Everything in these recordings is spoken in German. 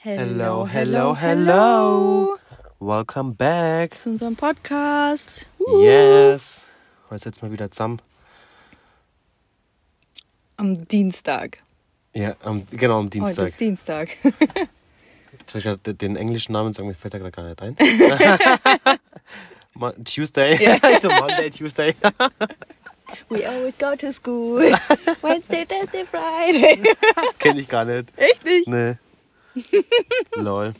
Hello, hello, hello. Welcome back. Zu unserem Podcast. Yes. Heute setzen wir wieder zusammen. Am Dienstag. Ja, am, genau, am Heute Dienstag. ist Dienstag. Jetzt will ich den englischen Namen sagen, mir fällt da gerade gar nicht ein. Tuesday. Ja. also Monday, Tuesday. We always go to school. Wednesday, Thursday, Friday. Kenn ich gar nicht. Echt nicht? Nee. Lol.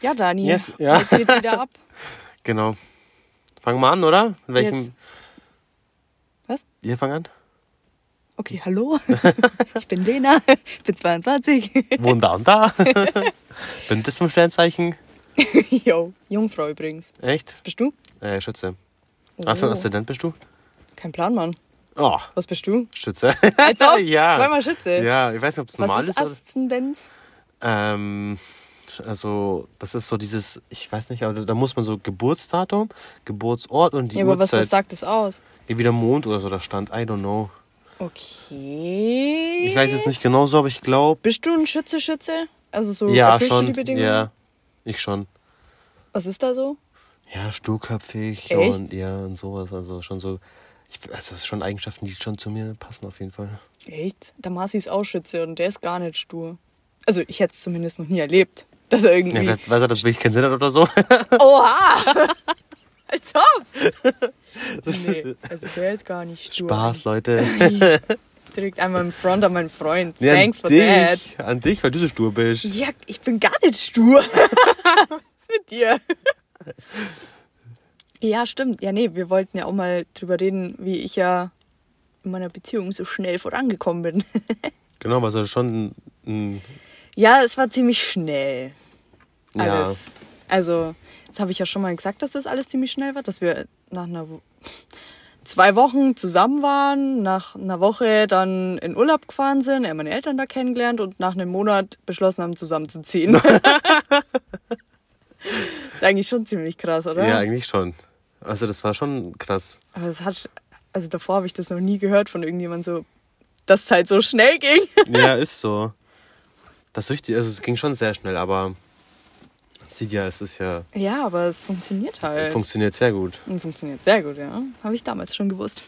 Ja, Dani. Yes, ja. Heute geht's wieder ab. Genau. Fangen wir an, oder? In welchem? Jetzt. Was? Ihr fangen an? Okay, hallo. Ich bin Lena. Bin 22. Wohnen da und da. Bin das zum Sternzeichen? Jo. Jungfrau übrigens. Echt? Was bist du? Äh, Schütze. Achso, Oh. Aszendent bist du? Kein Plan, Mann. Oh, Was bist du? Schütze. Als ob? ja. Zweimal Schütze. Ja, ich weiß nicht, ob es normal Was ist ist. oder- Aszendenz? Ähm, also, das ist so dieses, ich weiß nicht, aber da muss man so Geburtsdatum, Geburtsort und die Ja, aber was, Uhrzeit. was sagt das aus? Wie der Mond oder so da stand, I don't know. Okay. Ich weiß jetzt nicht genau so, aber ich glaube. Bist du ein Schütze, Schütze? Also so Ja, erfüllst du schon. die Bedingungen? Ja, ich schon. Was ist da so? Ja, sturköpfig Echt? und ja und sowas. Also schon so. Ich, also das sind schon Eigenschaften, die schon zu mir passen auf jeden Fall. Echt? Der Marci ist auch Schütze und der ist gar nicht stur. Also ich hätte es zumindest noch nie erlebt, dass er Ja, irgendwie... vielleicht weiß er, dass ich keinen Sinn hat oder so. Oha! Als ob! nee, also der ist gar nicht stur. Spaß, Leute. Direkt einmal im Front an meinen Freund. Ja, Thanks for an that. dich, an dich, weil du so stur bist. Ja, ich bin gar nicht stur. Was ist mit dir? ja, stimmt. Ja, nee, wir wollten ja auch mal drüber reden, wie ich ja in meiner Beziehung so schnell vorangekommen bin. Genau, was er schon ein, ja, es war ziemlich schnell. ja, Alles. Also, das habe ich ja schon mal gesagt, dass das alles ziemlich schnell war, dass wir nach einer Wo zwei Wochen zusammen waren, nach einer Woche dann in Urlaub gefahren sind, er meine Eltern da kennengelernt und nach einem Monat beschlossen haben, zusammenzuziehen. ist eigentlich schon ziemlich krass, oder? ja, eigentlich schon. Also das war schon krass. Aber das hat, also davor habe ich das noch nie gehört von irgendjemandem so, dass es halt so schnell ging. Ja, ist so. Das ist richtig, also es ging schon sehr schnell, aber sieht ja, es ist ja, Ja, aber es funktioniert halt. funktioniert sehr gut. Funktioniert sehr gut, ja. Habe ich damals schon gewusst.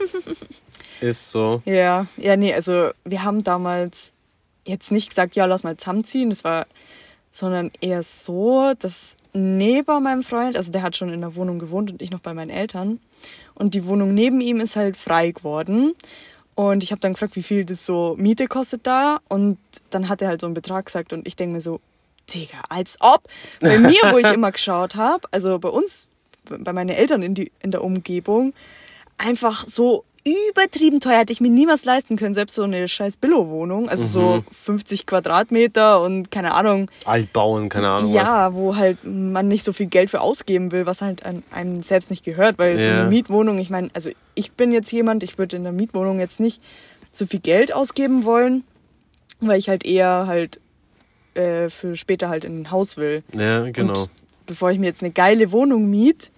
Ist so. Ja, ja, nee, also wir haben damals jetzt nicht gesagt, ja, lass mal zusammenziehen. Das war, sondern eher so, dass neben meinem Freund, also der hat schon in der Wohnung gewohnt und ich noch bei meinen Eltern. Und die Wohnung neben ihm ist halt frei geworden. Und ich habe dann gefragt, wie viel das so Miete kostet da. Und dann hat er halt so einen Betrag gesagt. Und ich denke mir so, Digga, als ob. Bei mir, wo ich immer geschaut habe, also bei uns, bei meinen Eltern in, die, in der Umgebung, einfach so übertrieben teuer. Hätte ich mir niemals leisten können, selbst so eine scheiß Billo-Wohnung. Also so 50 Quadratmeter und keine Ahnung. Altbauen, keine Ahnung Ja, wo halt man nicht so viel Geld für ausgeben will, was halt an einem selbst nicht gehört. Weil so Ja. eine Mietwohnung, ich meine, also ich bin jetzt jemand, ich würde in der Mietwohnung jetzt nicht so viel Geld ausgeben wollen, weil ich halt eher halt äh, für später halt in ein Haus will. was. Ja, genau. Und bevor ich mir jetzt eine geile Wohnung miet,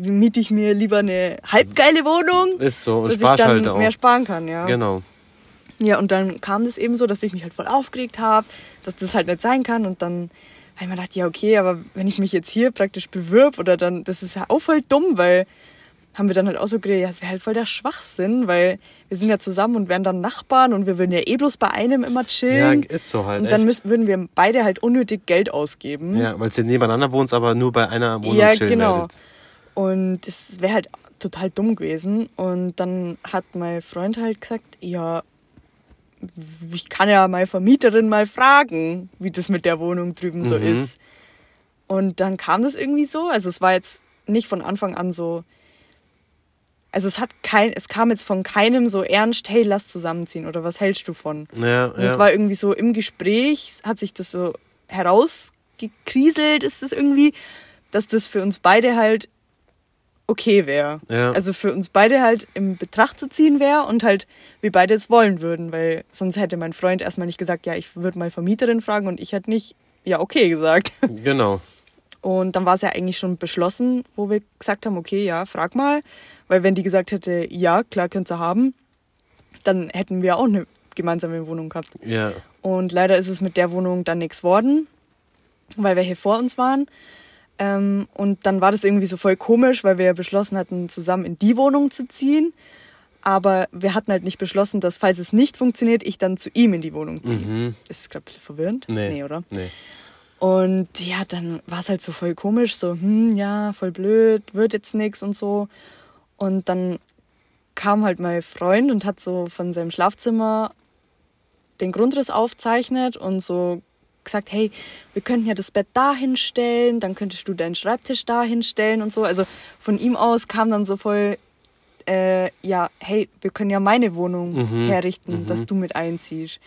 miete ich mir lieber eine halbgeile Wohnung, ist so. Und dass ich dann halt auch. mehr sparen kann, ja. Genau. Ja, und dann kam das eben so, dass ich mich halt voll aufgeregt habe, dass das halt nicht sein kann. Und dann habe ich mir gedacht, ja, okay, aber wenn ich mich jetzt hier praktisch bewirb oder dann, das ist ja auch voll dumm, weil haben wir dann halt auch so geredet, ja, es wäre halt voll der Schwachsinn, weil wir sind ja zusammen und wären dann Nachbarn und wir würden ja eh bloß bei einem immer Ja, chillen. ist so halt. und dann müssen, würden wir beide halt unnötig Geld ausgeben. ja, weil ihr nebeneinander wohnt, aber nur bei einer Wohnung Ja, chillen genau. werdet. Und das wäre halt total dumm gewesen. Und dann hat mein Freund halt gesagt, ja, ich kann ja meine Vermieterin mal fragen, wie das mit der Wohnung drüben so Mhm. ist. Und dann kam das irgendwie so. Also es war jetzt nicht von Anfang an so. Also es hat kein, es kam jetzt von keinem so ernst, hey, lass zusammenziehen oder was hältst du von? Ja, Und ja. es war irgendwie so im Gespräch, hat sich das so herausgekriselt, ist das irgendwie, dass das für uns beide halt okay wäre. Ja. Also für uns beide halt in Betracht zu ziehen wäre und halt wir beide es wollen würden, weil sonst hätte mein Freund erstmal nicht gesagt, ja, ich würde mal Vermieterin fragen und ich hätte nicht, ja, okay gesagt. Genau. Und dann war es ja eigentlich schon beschlossen, wo wir gesagt haben, okay, ja, frag mal. Weil wenn die gesagt hätte, ja, klar, könnt ihr haben, dann hätten wir auch eine gemeinsame Wohnung gehabt. Ja. Und leider ist es mit der Wohnung dann nichts worden, weil wir hier vor uns waren. Ähm, und dann war das irgendwie so voll komisch, weil wir ja beschlossen hatten, zusammen in die Wohnung zu ziehen. Aber wir hatten halt nicht beschlossen, dass falls es nicht funktioniert, ich dann zu ihm in die Wohnung ziehe. Mhm. Ist ein bisschen verwirrend? Nee. nee oder? Nee. Und ja, dann war es halt so voll komisch, so, hm, ja, voll blöd, wird jetzt nichts und so. Und dann kam halt mein Freund und hat so von seinem Schlafzimmer den Grundriss aufzeichnet und so gesagt, hey, wir könnten ja das Bett da hinstellen, dann könntest du deinen Schreibtisch da hinstellen und so. Also von ihm aus kam dann so voll, äh, ja, hey, wir können ja meine Wohnung Mhm, herrichten, dass du mit einziehst.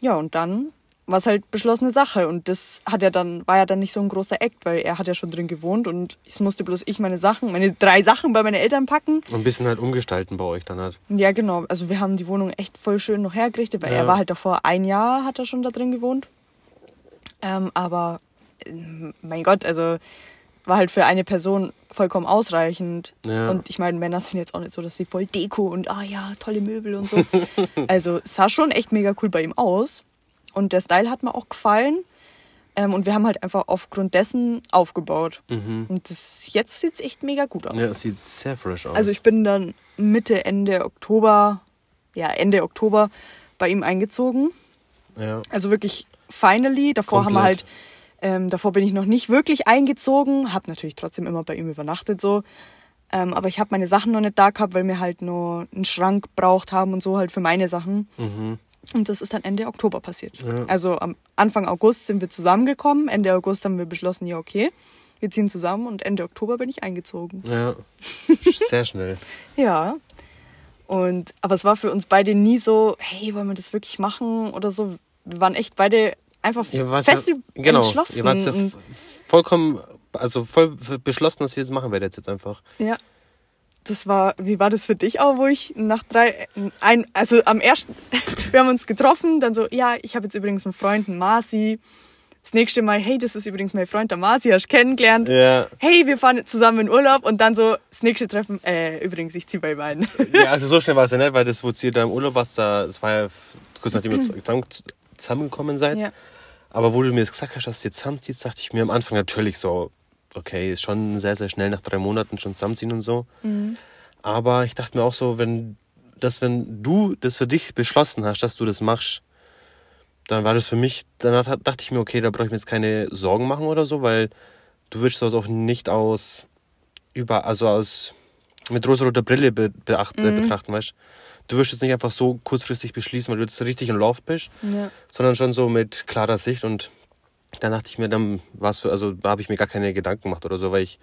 Ja, und dann war es halt beschlossene Sache und das hat ja dann, war ja dann nicht so ein großer Act, weil er hat ja schon drin gewohnt und es musste bloß ich meine Sachen, meine drei Sachen bei meinen Eltern packen. Und ein bisschen halt umgestalten bei euch dann halt. Ja, genau. Also wir haben die Wohnung echt voll schön noch hergerichtet, weil Ja. er war halt davor ein Jahr, hat er schon da drin gewohnt. Ähm, aber ähm, mein Gott, also war halt für eine Person vollkommen ausreichend. Ja. Und ich meine, Männer sind jetzt auch nicht so, dass sie voll Deko und ah ja, tolle Möbel und so. also es sah schon echt mega cool bei ihm aus. Und der Style hat mir auch gefallen. Ähm, und wir haben halt einfach aufgrund dessen aufgebaut. Und das, jetzt sieht es echt mega gut aus. Mhm. Ja, es sieht sehr fresh aus. Also ich bin dann Mitte, Ende Oktober, ja, Ende Oktober bei ihm eingezogen. ja. Also wirklich finally. Davor haben wir halt, Komplett. ähm, davor bin ich noch nicht wirklich eingezogen, habe natürlich trotzdem immer bei ihm übernachtet so. Ähm, aber ich habe meine Sachen noch nicht da gehabt, weil wir halt nur einen Schrank braucht haben und so halt für meine Sachen. Mhm. Und das ist dann Ende Oktober passiert. Ja. Also am Anfang August sind wir zusammengekommen. Ende August haben wir beschlossen, ja okay, wir ziehen zusammen und Ende Oktober bin ich eingezogen. Ja. Sehr schnell. Ja. Und, aber es war für uns beide nie so, hey, wollen wir das wirklich machen oder so. Wir waren echt beide einfach fest ja, genau, entschlossen. Ihr wart ja f- vollkommen, also voll beschlossen, dass ihr das machen werdet jetzt einfach. ja. Das war, wie war das für dich auch, wo ich nach drei, ein, also am ersten, wir haben uns getroffen, dann so, ja, ich habe jetzt übrigens einen Freund, einen Marci. Das nächste Mal, hey, das ist übrigens mein Freund, der Marci, hast du kennengelernt. Ja. Hey, wir fahren zusammen in Urlaub und dann so, das nächste Treffen, äh, übrigens, ich zieh bei ein. Ja, also so schnell war es ja nicht, weil das, wo ihr da im Urlaub warst, da, das war ja kurz nachdem ihr zusammen- zusammengekommen seid. Ja. Aber wo du mir das gesagt hast, dass du jetzt zusammenziehst, dachte ich mir am Anfang natürlich so, okay, ist schon sehr, sehr schnell nach drei Monaten schon zusammenziehen und so. Aber ich dachte mir auch so, wenn, dass wenn du das für dich beschlossen hast, dass du das machst, dann war das für mich, dann hat- dachte ich mir, okay, da brauche ich mir jetzt keine Sorgen machen oder so, weil du würdest das auch nicht aus über, also aus mit rosa-roter Brille be, beacht, äh, betrachten, weißt du? wirst jetzt nicht einfach so kurzfristig beschließen, weil du jetzt richtig in Lauf bist, Ja. sondern schon so mit klarer Sicht und dann dachte ich mir, dann war es für, also da habe ich mir gar keine Gedanken gemacht oder so, weil ich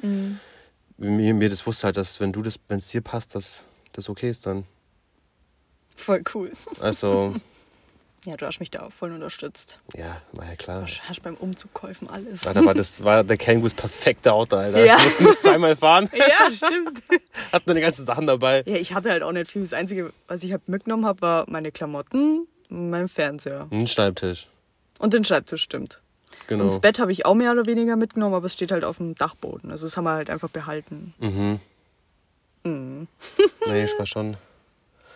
mir, mir das wusste halt, dass wenn du das, wenn es dir passt, dass das okay ist dann. Voll cool. Also, Ja, du hast mich da auch voll unterstützt. ja, war ja klar. Hast, hast beim Umzug geholfen, alles. Ja, da war das war der Kangaroos perfekte Auto, Alter. Ja. Wir mussten das zweimal fahren, Ja, stimmt. hatten deine ganzen Sachen dabei. Ja, ich hatte halt auch nicht viel. Das Einzige, was ich halt mitgenommen habe, war meine Klamotten, mein Fernseher. Ein Schreibtisch. Und den Schreibtisch, stimmt. Genau. Und das Bett habe ich auch mehr oder weniger mitgenommen, aber es steht halt auf dem Dachboden. Also das haben wir halt einfach behalten. Mhm. Mhm. Nee, ich war schon.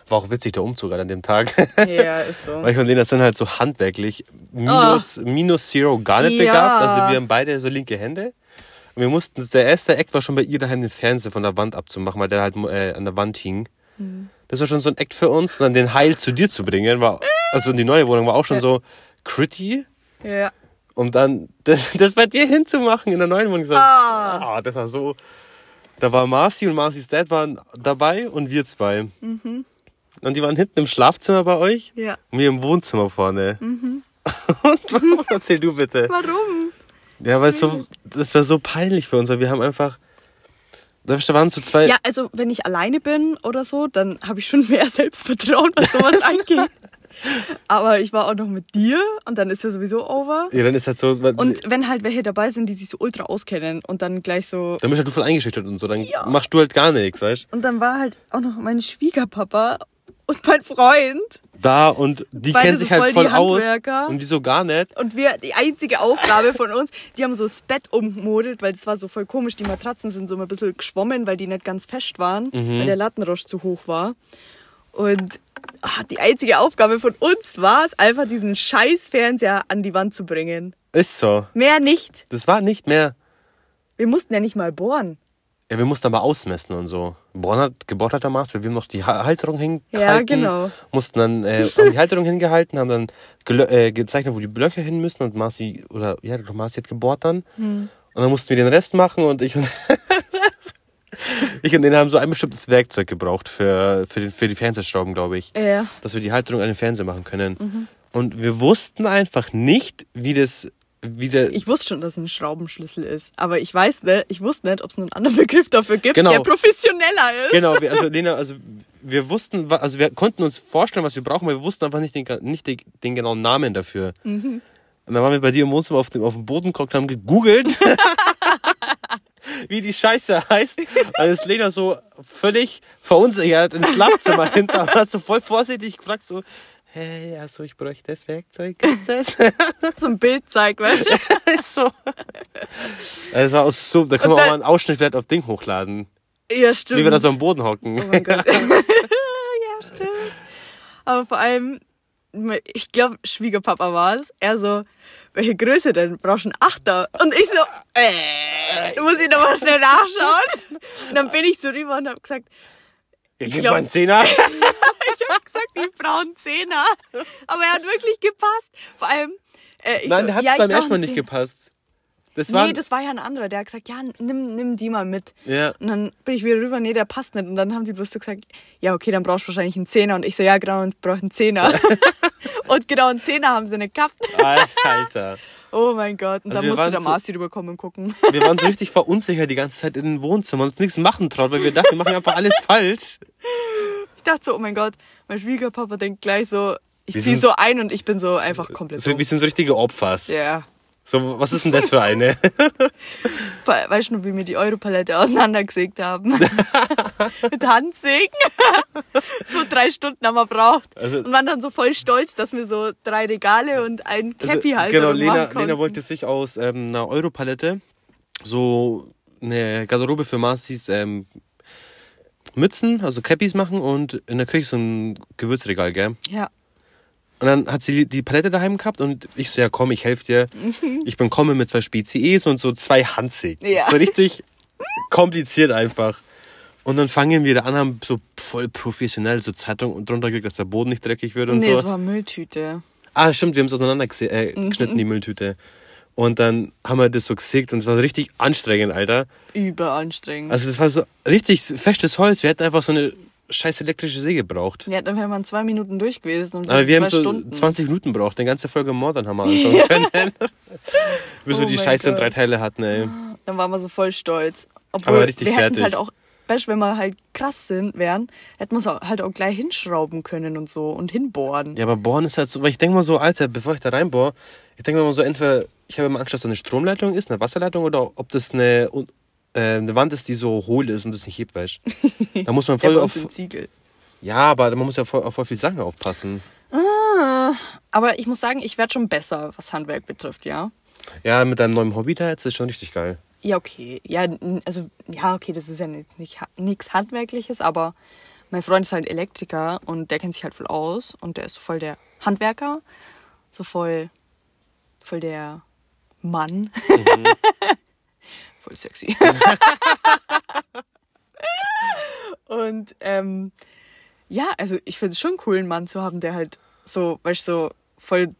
War auch witzig, der Umzug an dem Tag. Ja, ist so. Weil ich und Lena sind halt so handwerklich minus, minus Zero gar nicht. Ja. begabt. Also wir haben beide so linke Hände. Und wir mussten, der erste Act war schon bei ihr daheim den Fernseher von der Wand abzumachen, weil der halt äh, an der Wand hing. Mhm. Das war schon so ein Act für uns. Und dann den Heil zu dir zu bringen, war, also in die neue Wohnung war auch schon Ja. so gritty. Ja. Und dann das, das bei dir hinzumachen in der neuen Wohnung. Ah. ah, das war so. Da war Marci und Marcis Dad waren dabei und wir zwei. Mhm. Und die waren hinten im Schlafzimmer bei euch Ja. und wir im Wohnzimmer vorne. Mhm. und warum erzähl du bitte? Warum? Ja, weil so, das war so peinlich für uns, weil wir haben einfach. Da waren so zwei. Ja, also wenn ich alleine bin oder so, dann habe ich schon mehr Selbstvertrauen, was sowas angeht. Aber ich war auch noch mit dir und dann ist ja sowieso over. Ja, dann ist halt so. Und wenn halt welche dabei sind, die sich so ultra auskennen und dann gleich so. dann bist halt du voll eingeschüchtert und so. Dann Ja. machst du halt gar nichts, weißt Und dann war halt auch noch mein Schwiegerpapa und mein Freund. Da und die Beide kennen so sich halt voll voll die aus. Und die so gar nicht. Und wir, die einzige Aufgabe von uns, die haben so das Bett umgemodelt, weil das war so voll komisch. Die Matratzen sind so ein bisschen geschwommen, weil die nicht ganz fest waren, Mhm. weil der Lattenrost zu hoch war. Und ah, die einzige Aufgabe von uns war es, einfach diesen scheiß Fernseher an die Wand zu bringen. Ist so. Mehr nicht. Das war nicht mehr. Wir mussten ja nicht mal bohren. Ja, wir mussten aber ausmessen und so. Bohren hat, gebohrt hat der weil wir haben noch die Ha- Halterung hingehalten. Ja, genau. Mussten dann, äh, haben die Halterung hingehalten, haben dann äh, gezeichnet, wo die Blöcke hin müssen und Marci, oder, ja, Marci hat gebohrt dann. Hm. Und dann mussten wir den Rest machen und ich und, ich und den haben so ein bestimmtes Werkzeug gebraucht für, für, den, für die Fernsehschrauben, glaube ich. Ja. Dass wir die Halterung an den Fernseher machen können. Mhm. Und wir wussten einfach nicht, wie das, wie der, Ich wusste schon, dass es ein Schraubenschlüssel ist. Aber ich weiß nicht, ich wusste nicht, ob es einen anderen Begriff dafür gibt, Genau. der professioneller ist. Genau, wir, also Lena, also wir wussten, also wir konnten uns vorstellen, was wir brauchen, aber wir wussten einfach nicht den, nicht den, den genauen Namen dafür. Und dann waren wir bei dir im Wohnzimmer auf dem, auf dem Boden geguckt, haben gegoogelt, wie die Scheiße heißt. Dann ist Lena so völlig verunsichert ins Schlafzimmer hinter und hat so voll vorsichtig gefragt, so, hey, also ich bräuchte das Werkzeug, ist das? So ein Bild zeigt, weißt du? ist so. Das war auch so, da können wir auch mal einen Ausschnitt vielleicht auf Ding hochladen. Ja, stimmt. Wie wir da so am Boden hocken. Oh mein Gott. ja, stimmt. Aber vor allem, ich glaube, Schwiegerpapa war es. Er so, welche Größe denn? Brauchst du einen Achter? Und ich so, äh, muss ich noch mal schnell nachschauen. Und dann bin ich so rüber und habe gesagt, Ich glaub- glaub, einen Zehner. ich habe gesagt, ich brauche einen Zehner. Aber er hat wirklich gepasst. Vor allem, äh, ich Nein, so, der hat ja, ich beim ersten Mal nicht gepasst. Das war. Nee, das war ja ein anderer. Der hat gesagt, ja, nimm, nimm die mal mit. ja. Und dann bin ich wieder rüber, nee, der passt nicht. Und dann haben die bloß so gesagt, ja, okay, dann brauchst du wahrscheinlich einen Zehner. Und ich so, ja, genau, und brauche einen Zehner. und genau einen Zehner haben sie nicht gehabt. Alter. Oh mein Gott. Und Also dann musste der so- Marci rüberkommen und gucken. Wir waren so richtig verunsichert die ganze Zeit in den Wohnzimmer und uns nichts machen traut, weil wir dachten, wir machen einfach alles falsch. Ich dachte so, oh mein Gott, mein Schwiegerpapa denkt gleich so, ich Wir zieh so ein und ich bin so einfach komplett So, so. wir sind so richtige Opfers. Ja. So, was ist denn das für eine? Weißt du noch, wie wir die Europalette auseinandergesägt haben? Mit Handsägen. so drei Stunden haben wir braucht. Also- und waren dann so voll stolz, dass wir so drei Regale und ein Cappy halt genau, Lena. Lena wollte sich aus ähm, einer Europalette so eine Garderobe für Marcis ähm, Mützen, also Cappies machen und in der Küche so ein Gewürzregal, gell? Ja. Und dann hat sie die Palette daheim gehabt und ich so, ja komm, ich helfe dir. Ich bin komme mit zwei Spezies und so zwei Handsägen. Ja. So richtig kompliziert einfach. Und dann fangen wir da an, haben so voll professionell so Zeitung und drunter gekriegt, dass der Boden nicht dreckig wird und nee, es so. war Mülltüte. Ah, stimmt, wir haben es auseinandergeschnitten, äh, Mhm. geschnitten, die Mülltüte. Und dann haben wir das so gesägt und es war richtig anstrengend, Alter. Überanstrengend. Also das war so richtig festes Holz. Wir hätten einfach so eine scheiß elektrische Säge gebraucht. ja, dann wäre man zwei Minuten durch gewesen und Aber wir zwei haben so Stunden. 20 Minuten braucht, eine ganze Folge Mordern haben wir anschauen können. Bis Oh wir die Scheiße in Gott. drei Teile hatten, ey. Dann waren wir so voll stolz. Obwohl, Aber richtig wir hätten es halt auch, weißt, wenn wir halt krass sind, wären, hätten wir es halt auch gleich hinschrauben können und so und hinbohren. Ja, aber Bohren ist halt so, weil ich denke mal so, Alter, bevor ich da reinbohre, ich denke mal so, entweder, ich habe immer Angst, dass da eine Stromleitung ist, eine Wasserleitung oder ob das eine, äh, eine Wand ist, die so hohl ist und das nicht hebt, weißt. Da muss man voll auf, Ziegel. ja, aber man muss ja voll, auf voll viele Sachen aufpassen. Ah, aber ich muss sagen, ich werde schon besser, was Handwerk betrifft, ja. Ja, mit deinem neuen Hobby da jetzt ist schon richtig geil. Ja, okay. Ja, also, ja, okay, das ist ja nicht, nicht nichts Handwerkliches, aber mein Freund ist halt Elektriker und der kennt sich halt voll aus und der ist so voll der Handwerker, so voll, voll der Mann. voll sexy. und ähm, ja, also ich finde es schon cool, einen Mann zu haben, der halt so, weißt du, so voll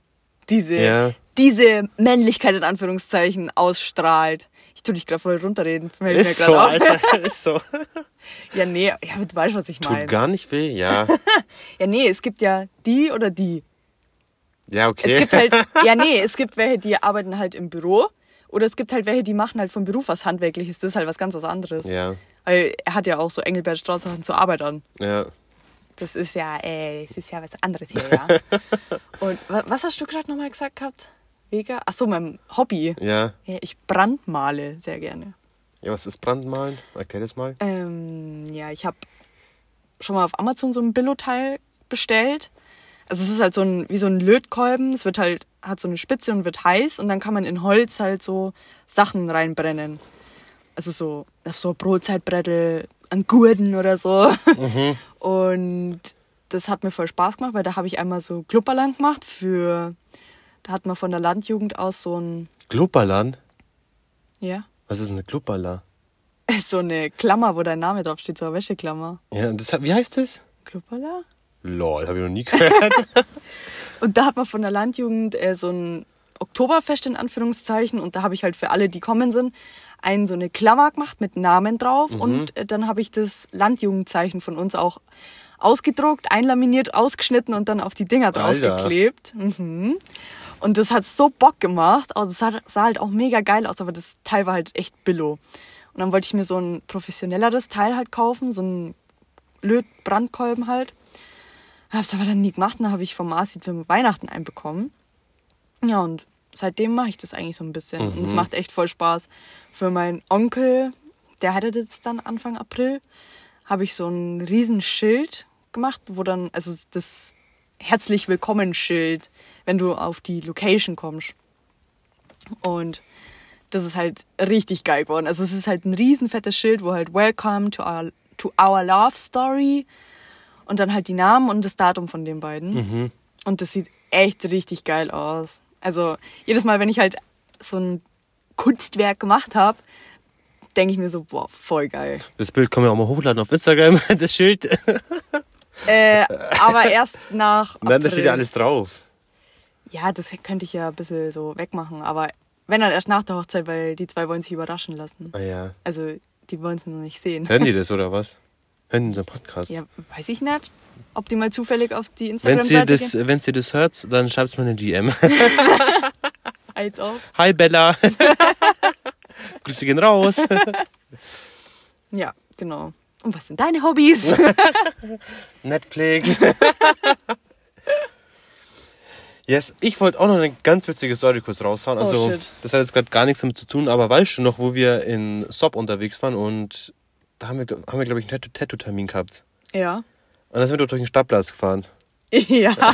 diese, Ja. diese Männlichkeit in Anführungszeichen ausstrahlt. Ich tue dich gerade voll runterreden. Ist so, auf. Alter, ist so. Ja, nee, ja, du weißt, was ich Tut meine. gar nicht weh, ja. Ja, nee, es gibt ja die oder die. Ja, okay. Es gibt halt, ja, nee, es gibt welche, die arbeiten halt im Büro. Oder es gibt halt welche, die machen halt vom Beruf was Handwerkliches. Das ist halt was ganz was anderes. Ja, Weil er hat ja auch so Engelbert Strauß zur Arbeit an. ja. Das ist ja, äh, das ist ja was anderes hier, ja. Und wa- was hast du gerade nochmal gesagt gehabt? Vega? Ach so, mein Hobby. Ja. Ja, ich brandmale sehr gerne. Ja, was ist Brandmalen? Erklär das mal. Ähm, ja, ich habe schon mal auf Amazon so ein Billo-Teil bestellt. Also es ist halt so ein, wie so ein Lötkolben. Es wird halt, hat so eine Spitze und wird heiß und dann kann man in Holz halt so Sachen reinbrennen. Also so, auf so Brotzeitbrettel, an Gurden oder so. Und das hat mir voll Spaß gemacht, weil da habe ich einmal so Klupperland gemacht für, da hat man von der Landjugend aus so ein, Glupperlan? ja, Was ist eine Glupperla? so eine Klammer, wo dein Name drauf steht, so eine Wäscheklammer. Ja, das, hat- wie heißt das? Klupperla? Lol, habe ich noch nie gehört. Und da hat man von der Landjugend äh, so ein Oktoberfest in Anführungszeichen und da habe ich halt für alle, die kommen sind, einen so eine Klammer gemacht mit Namen drauf und äh, dann habe ich das Landjugendzeichen von uns auch ausgedruckt, einlaminiert, ausgeschnitten und dann auf die Dinger draufgeklebt. Mhm. Und das hat so Bock gemacht. Also sah, sah halt auch mega geil aus, aber das Teil war halt echt billo. Und dann wollte ich mir so ein professionelleres Teil halt kaufen, so ein Lötbrandkolben halt. Hab's aber dann nie gemacht und dann habe ich vom Marci zum Weihnachten einen bekommen. Ja, und seitdem mache ich das eigentlich so ein bisschen. Und es macht echt voll Spaß. Für meinen Onkel, der hatte das dann Anfang April, habe ich so ein riesen Schild gemacht, wo dann, also das herzlich willkommen Schild, wenn du auf die Location kommst. Und das ist halt richtig geil geworden. Also es ist halt ein riesen fettes Schild, wo halt Welcome to our, to our Love Story und dann halt die Namen und das Datum von den beiden. Und das sieht echt richtig geil aus. Also jedes Mal, wenn ich halt so ein Kunstwerk gemacht habe, denke ich mir so, boah, voll geil. Das Bild können wir auch mal hochladen auf Instagram, das Schild. Äh, aber erst nach April. Nein, da steht ja alles drauf. Ja, das könnte ich ja ein bisschen so wegmachen, aber wenn dann erst nach der Hochzeit, weil die zwei wollen sich überraschen lassen. Ah ja. Also die wollen es noch nicht sehen. Hören die das oder was? Hören unseren Podcast? Ja, weiß ich nicht, ob die mal zufällig auf die Instagram-Seite das, gehen. wenn ihr das hört, dann schreibt mir eine DM. Als auch. Hi Bella. Grüße gehen raus. Ja, genau. Und was sind deine Hobbys? Netflix. yes, ich wollte auch noch eine ganz witzige Story kurz raushauen. Oh, Also, shit. das hat jetzt gerade gar nichts damit zu tun, aber weißt du noch, wo wir in Sop unterwegs waren und da haben wir, haben wir glaube ich, einen Tattoo- Tattoo-Termin gehabt. ja. Und dann sind wir durch den Stadtplatz gefahren. Ja.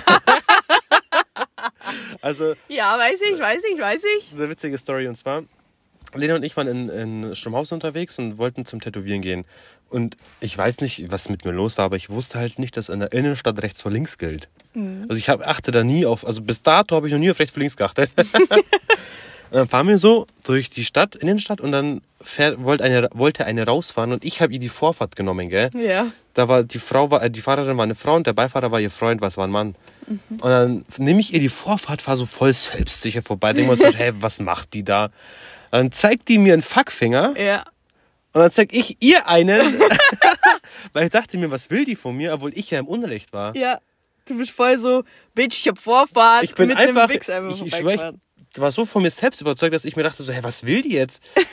Also, Ja, weiß ich, weiß ich, weiß ich. eine witzige Story und zwar, Lena und ich waren in, in Stromhausen unterwegs und wollten zum Tätowieren gehen. Und ich weiß nicht, was mit mir los war, aber ich wusste halt nicht, dass in der Innenstadt rechts vor links gilt. Also ich hab, achte da nie auf, also bis dato habe ich noch nie auf rechts vor links geachtet. und dann fahren wir so durch die Stadt, Innenstadt und dann fährt, wollte, eine, wollte eine rausfahren und ich habe ihr die Vorfahrt genommen, gell? Ja. Da war die Frau, war, äh, die Fahrerin war eine Frau und der Beifahrer war ihr Freund, was war ein Mann. Und dann nehme ich ihr die Vorfahrt, fahre so voll selbstsicher vorbei, denke mir so, hey, was macht die da? Dann zeigt die mir einen Fuckfinger Ja. und dann zeig ich ihr einen, weil ich dachte mir, was will die von mir, obwohl ich ja im Unrecht war. Ja. Du bist voll so, Bitch, ich hab Vorfahrt. Ich bin mit einfach, einem Wichs einfach ich, ich schwör, ich war so von mir selbst überzeugt, dass ich mir dachte so, hey, was will die jetzt? Ich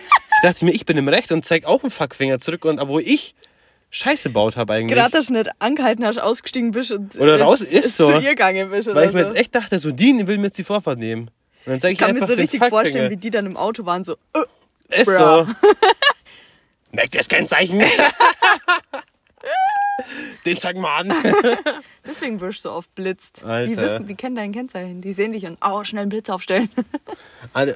dachte mir, ich bin im Recht und zeig auch einen Fuckfinger zurück und obwohl ich Scheiße baut habe eigentlich. Gerade dass du nicht angehalten hast, ausgestiegen bist und Oder raus ist es so. zu ihr gegangen bist Weil ich so. mir echt dachte, so, die will mir jetzt die Vorfahrt nehmen. Und dann zeig ich, ich kann mir so richtig Fuckfinger. vorstellen, wie die dann im Auto waren, so, äh, Ist Bruh. so. Merkt ihr das Kennzeichen? Den zeig mal an. deswegen wirst du so oft blitzt. Die Alter. wissen, die kennen dein Kennzeichen, die sehen dich und, oh, schnell einen Blitz aufstellen. Alter,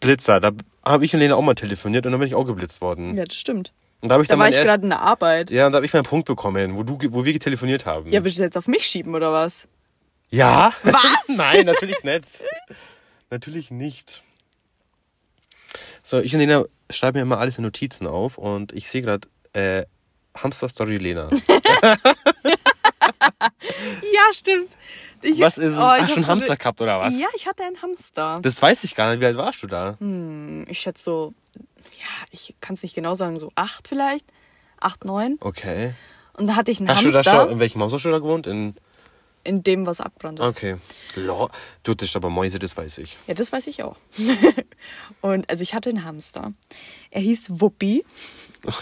Blitzer, da habe ich und Lena auch mal telefoniert und dann bin ich auch geblitzt worden. ja, das stimmt. Und da habe ich Da dann war ich er- gerade in der Arbeit. Ja, und da habe ich meinen Punkt bekommen, wo, du, wo wir telefoniert haben. Ja, willst du jetzt auf mich schieben oder was? Ja? Was? Nein, natürlich nicht. natürlich nicht. So, ich und Lena schreiben mir immer alles in Notizen auf und ich sehe gerade äh, Hamster Story Lena. Ja, stimmt. Ich, Was ist, oh, hab du einen so Hamster eine- gehabt oder was? Ja, ich hatte einen Hamster. Das weiß ich gar nicht. Wie alt warst du da? Hm, Ich schätze so, ja, ich kann es nicht genau sagen, so acht vielleicht. Acht, neun. Okay. Und da hatte ich einen Hast du da Hamster schon, in welchem Haus hast du da gewohnt? In, in dem, was abbrannt ist. okay. Lo, du hattest aber Mäuse, das weiß ich. Ja, das weiß ich auch. Und also ich hatte einen Hamster. Er hieß Wuppi.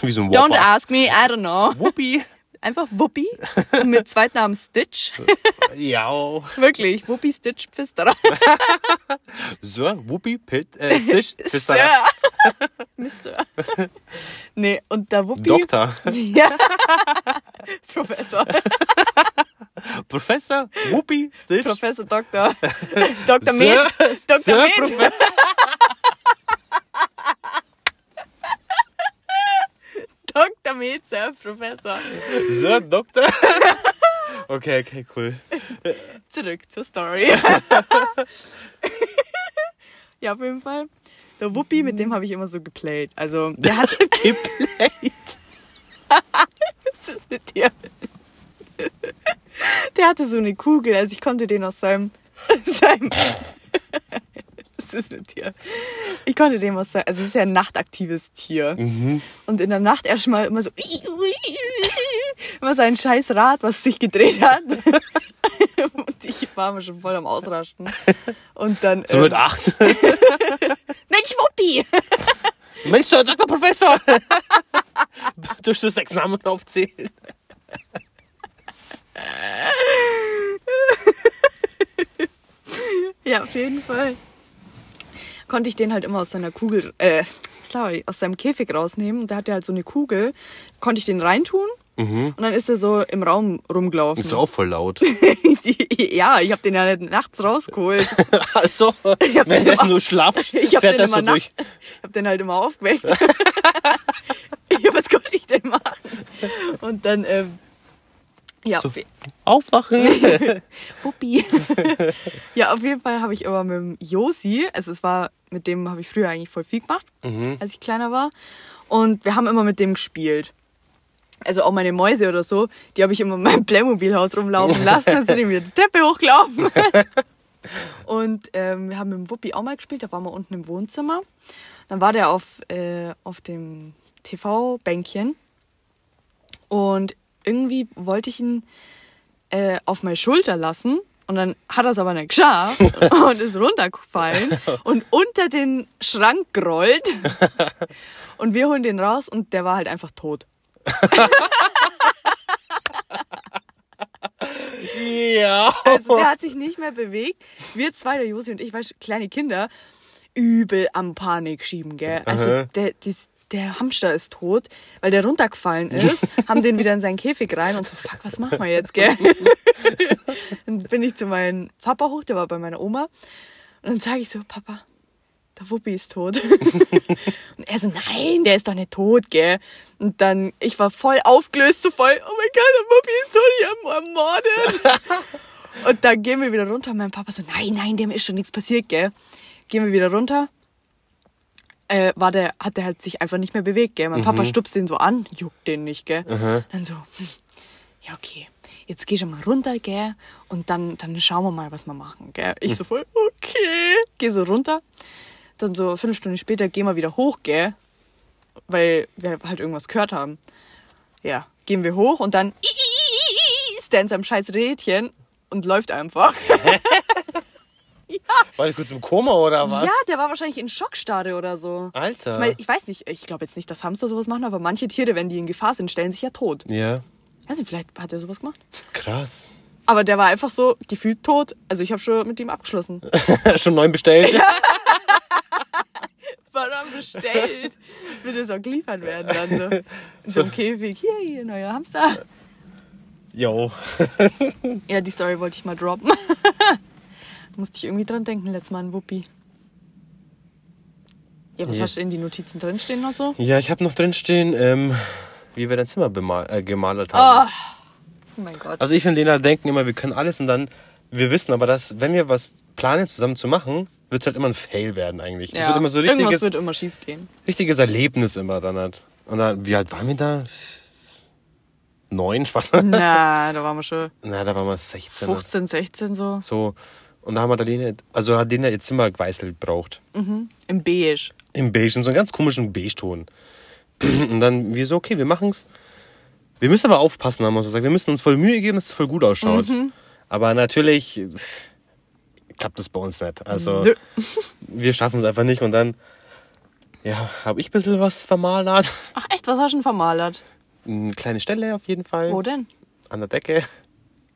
Wie so ein Don't Whopper. ask me, I don't know. Whoopi. Einfach. Und mit Zweitnamen Stitch. Ja. Wirklich, Wuppi Stitch Pfisterer. Sir, Whoopi, Pit, äh, Stitch, Sir. Mister. Nee, und der Wuppi. Doktor. Ja. Professor. Professor, Whoopi, Stitch. Professor Doktor. Dr. Med. Dr. Med. Professor. Dr. Sir, Professor. Sir, Doktor. Okay, okay, cool. Zurück zur Story. ja, auf jeden Fall. Der Wuppi, mit dem habe ich immer so geplayt. Also, der hat geplayt. Was ist mit dir? Der hatte so eine Kugel, also ich konnte den aus seinem. seinem Was ist mit dir? Ich konnte den aus seinem. Also, es ist ja ein nachtaktives Tier. Und in der Nacht erstmal immer so. Immer sein scheiß Rad, was sich gedreht hat. Und ich war mir schon voll am Ausrasten. Und dann. So mit ähm, acht. Mensch, Wuppi! Mensch, Dr. Professor! Durch so sechs Namen aufzählen. Ja, auf jeden Fall. Konnte ich den halt immer aus seiner Kugel, äh, sorry, aus seinem Käfig rausnehmen. Und der hatte halt so eine Kugel. Konnte ich den reintun. Und dann ist er so im Raum rumgelaufen. Ist auch voll laut. ja, ich habe den ja nicht nachts rausgeholt. Achso, hab den wenn das nur schlaff, Ich habe fährt den, das so durch. ich hab den halt immer aufgeweckt. ja, was konnte ich denn machen? Und dann, ähm, ja, So. Aufwachen. Puppi. ja, auf jeden Fall habe ich immer mit dem Josi, also es war, mit dem habe ich früher eigentlich voll viel gemacht, als ich kleiner war. Und wir haben immer mit dem gespielt. Also auch meine Mäuse oder so, die habe ich immer in meinem Playmobil-Haus rumlaufen lassen, dann sind die mir die Treppe hochgelaufen. Und ähm, wir haben mit dem Wuppi auch mal gespielt, da waren wir unten im Wohnzimmer. Dann war der auf, äh, auf dem TV-Bänkchen und irgendwie wollte ich ihn äh, auf meine Schulter lassen und dann hat er es aber nicht geschafft und ist runtergefallen und unter den Schrank gerollt. Und wir holen den raus und der war halt einfach tot. ja. Also der hat sich nicht mehr bewegt. Wir zwei, der Josi und ich, du, kleine Kinder, übel am Panik schieben, gell? Also der, dies- der Hamster ist tot, weil der runtergefallen ist, haben den wieder in seinen Käfig rein und so, fuck, was machen wir jetzt, gell? dann bin ich zu meinem Papa hoch, der war bei meiner Oma. Und dann sage ich so, Papa, der Wuppi ist tot. und er so, nein, der ist doch nicht tot, gell? Und dann, ich war voll aufgelöst, so voll, oh mein Gott, der Wuppi ist tot, ich hab ihn ermordet. und dann gehen wir wieder runter. Und mein Papa so, nein, nein, dem ist schon nichts passiert, gell? Gehen wir wieder runter. Äh, war der, hat der halt sich einfach nicht mehr bewegt, gell? Mein Papa stupst den so an, juckt den nicht, gell? Dann so, hm, ja, okay, jetzt geh schon mal runter, gell? Und dann, dann schauen wir mal, was wir machen, gell? Ich so voll, okay. Geh so runter. Dann so eine Viertelstunde später gehen wir wieder hoch, gell? Weil wir halt irgendwas gehört haben. Ja, gehen wir hoch und dann ist der in seinem scheiß Rädchen und läuft einfach. War der kurz im Koma oder was? Ja, der war wahrscheinlich in Schockstarre oder so. Alter. Ich, mein, ich weiß nicht, ich glaube jetzt nicht, dass Hamster sowas machen, aber manche Tiere, wenn die in Gefahr sind, stellen sich ja tot. Ja. Nicht, vielleicht hat er sowas gemacht. Krass. Aber der war einfach so gefühlt tot. Also ich habe schon mit ihm abgeschlossen. Schon neun bestellt? War dann bestellt. Wird es auch geliefert werden dann so. In so einem Käfig. Hier, hier, neuer Hamster. Jo. Ja, die Story wollte ich mal droppen. Musste ich irgendwie dran denken, letztes Mal ein Wuppi. Ja, was Ja. hast du in die Notizen drinstehen noch so? Ja, ich habe noch drinstehen, ähm, wie wir dein Zimmer äh, gemalert haben. Oh, oh mein Gott. Also ich und Lena denken immer, wir können alles und dann, wir wissen aber, dass wenn wir was planen zusammen zu machen, wird es halt immer ein Fail werden eigentlich. Das ja, wird immer so irgendwas richtiges, wird immer schief gehen. richtiges Erlebnis immer dann halt. Und dann, wie alt waren wir da? Neun, Spaß. Na, da waren wir schon Na, da waren wir 16. 15, 16 so. So. Und da haben wir Lena, also hat Lena ihr Zimmer geweißelt braucht. Im Beige. Im Beige, in so einem ganz komischen Beige-Ton. Und dann wir so, okay, wir machen's. Wir müssen aber aufpassen, haben wir so gesagt. Wir müssen uns voll Mühe geben, dass es voll gut ausschaut. Mhm. Aber natürlich klappt das bei uns nicht. Also Nö. wir schaffen es einfach nicht. Und dann, ja, habe ich ein bisschen was vermalert. Ach echt, was hast du denn vermalert? Eine kleine Stelle auf jeden Fall. Wo denn? An der Decke.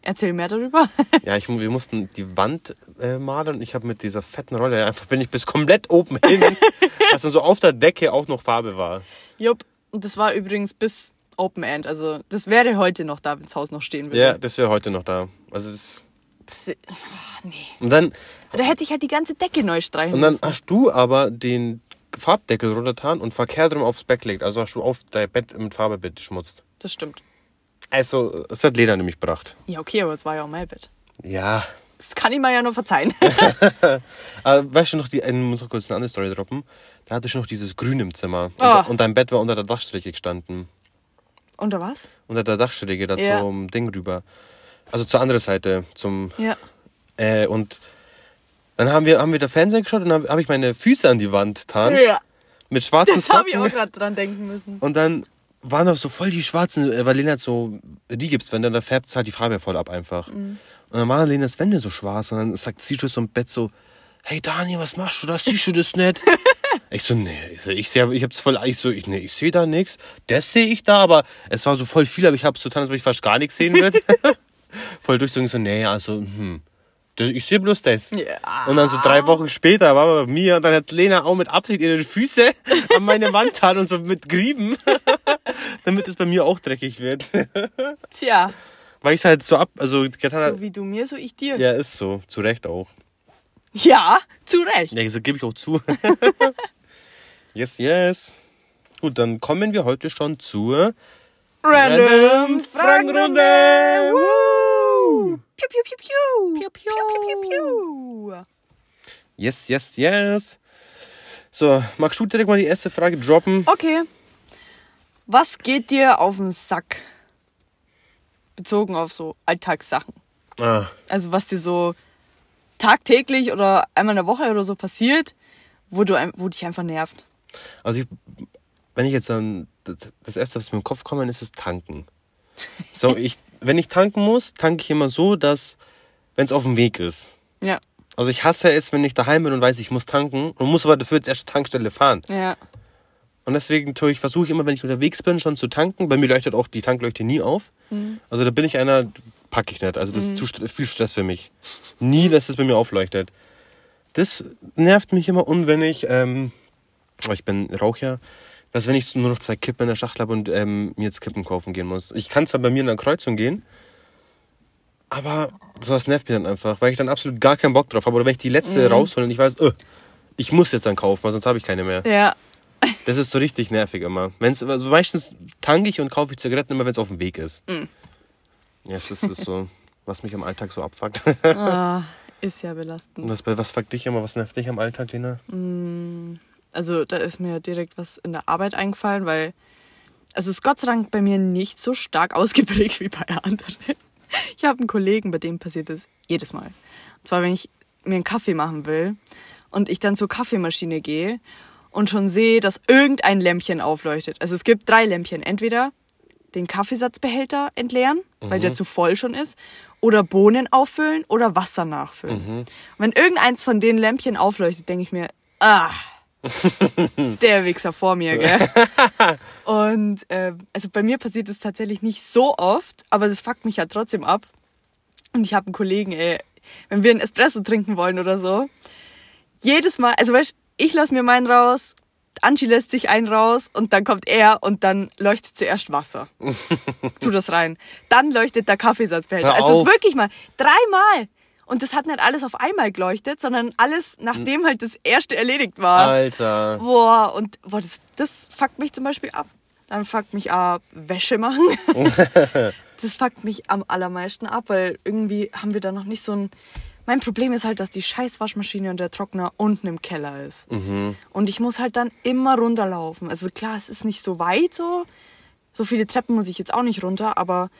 Erzähl mehr darüber. Ja, ich, wir mussten die Wand äh, malen und ich habe mit dieser fetten Rolle einfach bin ich bis komplett oben hin, dass dann so auf der Decke auch noch Farbe war. Jupp. Und das war übrigens bis Open End. Also das wäre heute noch da, wenn das Haus noch stehen würde. Ja, das wäre heute noch da. Also das, Das, ach, nee. und dann Da hätte ich halt die ganze Decke neu streichen und dann müssen. hast du aber den Farbdeckel runtergetan und verkehrt rum aufs Bett gelegt. Also hast du auf dein Bett mit Farbe beschmutzt. Das stimmt. Also, es hat Lena nämlich gebracht. Ja, okay, aber es war ja auch mein Bett. Ja. Das kann ich mir ja nur verzeihen. Aber weißt du noch, die, ich muss noch kurz eine andere Story droppen. Da hatte ich noch dieses Grün im Zimmer. Ah. Und, dein Bett war unter der Dachstrecke gestanden. Unter was? Unter der Dachstrecke, da Ja. zum Ding rüber. Also zur anderen Seite, zum. Ja. Äh, und dann haben wir, haben wir da Fernsehen geschaut und dann habe hab ich meine Füße an die Wand getan. Ja. Mit schwarzen Das habe ich Socken. auch gerade dran denken müssen. Und dann waren noch so voll die schwarzen, äh, weil Lena hat so Rigipswände und da färbt halt die Farbe voll ab einfach. Mhm. Und dann waren Lenas Wände so schwarz und dann sagt sie so im Bett so, hey Daniel, was machst du da? Siehst du das nicht? ich so, nee, ich, so, ich, seh, ich hab's voll, ich so, ich, nee, ich sehe da nichts. Das sehe ich da, aber es war so voll viel, aber ich hab's so getan, als ob ich fast gar nichts sehen würde. voll durchgezogen, ich so, nee, also, hm. Ich sehe bloß das. Ja. Und dann so drei Wochen später war er bei mir und dann hat Lena auch mit Absicht ihre Füße an meine Wand getan und so mit Grieben, damit es bei mir auch dreckig wird. Tja, Weil ich halt so ab, also getan so wie du mir, so ich dir. Ja, ist so. Zu Recht auch. Ja, zu Recht. Ja, so gebe ich auch zu. yes, yes. Gut, dann kommen wir heute schon zur Random Fragenrunde. Woo! Piu, piu, piu, piu. Piu, piu, piu, piu, piu. Yes, yes, yes. So, magst du direkt mal die erste Frage droppen? Okay. Was geht dir auf den Sack? Bezogen auf so Alltagssachen. Ah, Also was dir so tagtäglich oder einmal in der Woche oder so passiert, wo, du, wo dich einfach nervt. Also ich, wenn ich jetzt dann das, erste, was mir im Kopf kommt, ist das Tanken. So, ich, wenn ich tanken muss, tanke ich immer so, dass, wenn es auf dem Weg ist. Ja, Also ich hasse es, wenn ich daheim bin und weiß, ich muss tanken und muss aber dafür zur ersten Tankstelle fahren. ja. Und deswegen tue ich, versuche ich immer, wenn ich unterwegs bin, schon zu tanken. Bei mir leuchtet auch die Tankleuchte nie auf. Also da bin ich einer, packe ich nicht. Also das ist zu viel Stress für mich. Nie, dass es bei mir aufleuchtet. Das nervt mich immer un, wenn ich, ähm, oh, ich bin Raucher, dass wenn ich nur noch zwei Kippen in der Schachtel habe und ähm, mir jetzt Kippen kaufen gehen muss. Ich kann zwar bei mir in der Kreuzung gehen, aber sowas nervt mich dann einfach, weil ich dann absolut gar keinen Bock drauf habe. Oder wenn ich die letzte raushole und ich weiß, äh, ich muss jetzt dann kaufen, weil sonst habe ich keine mehr. Ja, Das ist so richtig nervig immer. Wenn's, also meistens tanke ich und kaufe ich Zigaretten immer, wenn es auf dem Weg ist. Ja, es ist, ist so, was mich am Alltag so abfuckt. ah, ist ja belastend. was, was fuckt dich immer? Was nervt dich am Alltag, Lena? Also da ist mir direkt was in der Arbeit eingefallen, weil also es ist Gott sei Dank bei mir nicht so stark ausgeprägt wie bei anderen. Ich habe einen Kollegen, bei dem passiert das jedes Mal. Und zwar, wenn ich mir einen Kaffee machen will und ich dann zur Kaffeemaschine gehe und schon sehe, dass irgendein Lämpchen aufleuchtet. Also es gibt drei Lämpchen. Entweder den Kaffeesatzbehälter entleeren, weil der zu voll schon ist, oder Bohnen auffüllen oder Wasser nachfüllen. Und wenn irgendeins von den Lämpchen aufleuchtet, denke ich mir, ah, der Wichser vor mir, gell? Und äh, also bei mir passiert es tatsächlich nicht so oft, aber das fuckt mich ja trotzdem ab. Und ich habe einen Kollegen, ey, wenn wir einen Espresso trinken wollen oder so, jedes Mal, also weißt ich lasse mir meinen raus, Angie lässt sich einen raus und dann kommt er und dann leuchtet zuerst Wasser. tu das rein. Dann leuchtet der Kaffeesatzbehälter. Also es ist wirklich mal dreimal. Und das hat nicht alles auf einmal geleuchtet, sondern alles, nachdem halt das erste erledigt war. Alter. Boah, und boah, das, das fuckt mich zum Beispiel ab. Dann fuckt mich ab Wäsche machen. das fuckt mich am allermeisten ab, weil irgendwie haben wir da noch nicht so ein. Mein Problem ist halt, dass die scheiß Waschmaschine und der Trockner unten im Keller ist. Und ich muss halt dann immer runterlaufen. Also klar, es ist nicht so weit so. So viele Treppen muss ich jetzt auch nicht runter, aber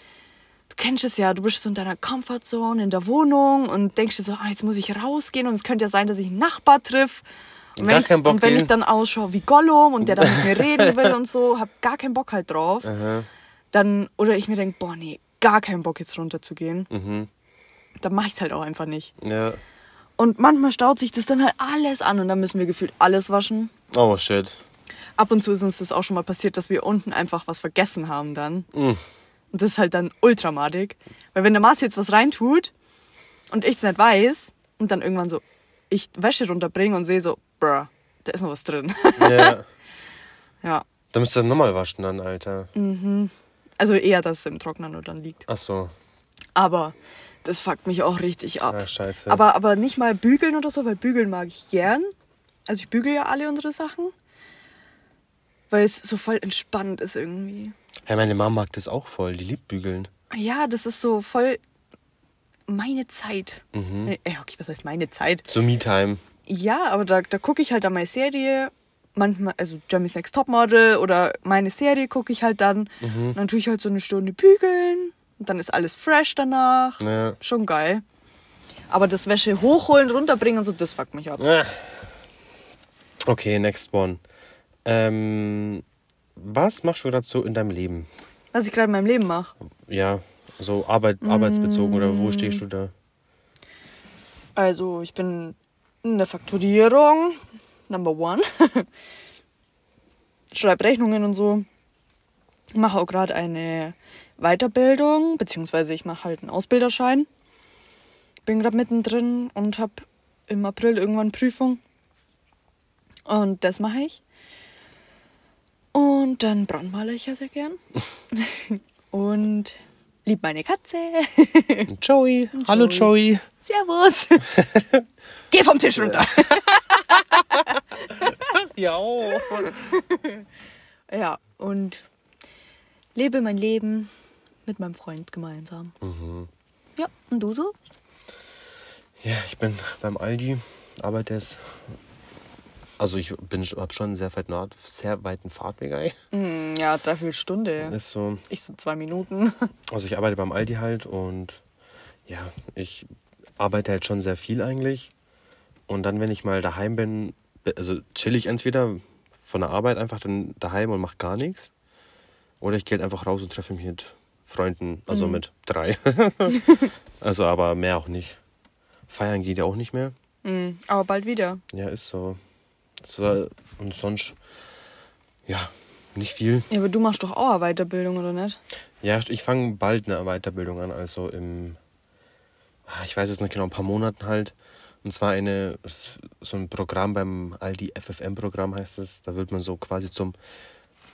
du kennst es ja, du bist so in deiner Comfortzone in der Wohnung und denkst dir so, ah, jetzt muss ich rausgehen und es könnte ja sein, dass ich einen Nachbar triff. Und wenn, Gar ich, keinen Bock und wenn ich dann ausschaue wie Gollum und der dann mit mir reden will und so, hab gar keinen Bock halt drauf. Dann, oder ich mir denke, boah, nee, gar keinen Bock jetzt runterzugehen. Mhm. Dann mach ich's halt auch einfach nicht. Ja. Und manchmal staut sich das dann halt alles an und dann müssen wir gefühlt alles waschen. Oh shit. Ab und zu ist uns das auch schon mal passiert, dass wir unten einfach was vergessen haben dann. Mm. Und das ist halt dann ultramadig. Weil wenn der Mars jetzt was reintut und ich es nicht weiß und dann irgendwann so ich Wäsche runterbringe und sehe so, bruh, da ist noch was drin. Ja. ja. Da müsst ihr nochmal waschen dann, Alter. Also eher, dass es im Trockner nur dann liegt. Ach so. Aber das fuckt mich auch richtig ab. Ja, scheiße. Aber, aber nicht mal bügeln oder so, weil bügeln mag ich gern. Also ich bügel ja alle unsere Sachen. Weil es so voll entspannt ist irgendwie. Ja, meine Mama mag das auch voll. Die liebt bügeln. Ja, das ist so voll meine Zeit. Mhm. Äh, okay, was heißt meine Zeit? So Me-Time. Ja, aber da, da gucke ich halt dann meine Serie. Manchmal, also Jeremy's Next Topmodel oder meine Serie gucke ich halt dann. Mhm. Dann tue ich halt so eine Stunde bügeln. Und dann ist alles fresh danach. Ja. Schon geil. Aber das Wäsche hochholen, runterbringen und so, das fuckt mich ab. Ah. Okay, next one. Ähm, was machst du gerade so in deinem Leben? Was ich gerade in meinem Leben mache. Ja, so Arbeit, arbeitsbezogen oder wo stehst du da? Also, ich bin in der Fakturierung, number one. Schreibe Rechnungen und so. Mache auch gerade eine Weiterbildung, beziehungsweise ich mache halt einen Ausbilderschein. Bin gerade mittendrin und habe im April irgendwann Prüfung. Und das mache ich. Und dann brandmale ich ja sehr gern. und lieb meine Katze. Joey. Hallo Joey. Servus. Geh vom Tisch runter. Ja. Ja, und lebe mein Leben mit meinem Freund gemeinsam. Ja, und du so? Ja, ich bin beim Aldi, arbeite es. Also ich bin hab schon einen sehr, weit, sehr weiten Fahrtweg. ey. Hm, ja, dreiviertel Stunde. Ist so. Ich so zwei Minuten. Also ich arbeite beim Aldi halt und ja, ich arbeite halt schon sehr viel eigentlich. Und dann, wenn ich mal daheim bin, also chill ich entweder von der Arbeit einfach dann daheim und mache gar nichts. Oder ich gehe halt einfach raus und treffe mich mit Freunden, also mit drei. also aber mehr auch nicht. Feiern geht ja auch nicht mehr. Hm, aber bald wieder. Ja, ist so. so und sonst, ja, nicht viel. Ja, aber du machst doch auch eine Weiterbildung, oder nicht? Ja, ich fange bald eine Weiterbildung an, also im, ah, ich weiß jetzt nicht genau, ein paar Monaten halt. Und zwar eine, so ein Programm beim Aldi FFM-Programm heißt es. Da wird man so quasi zum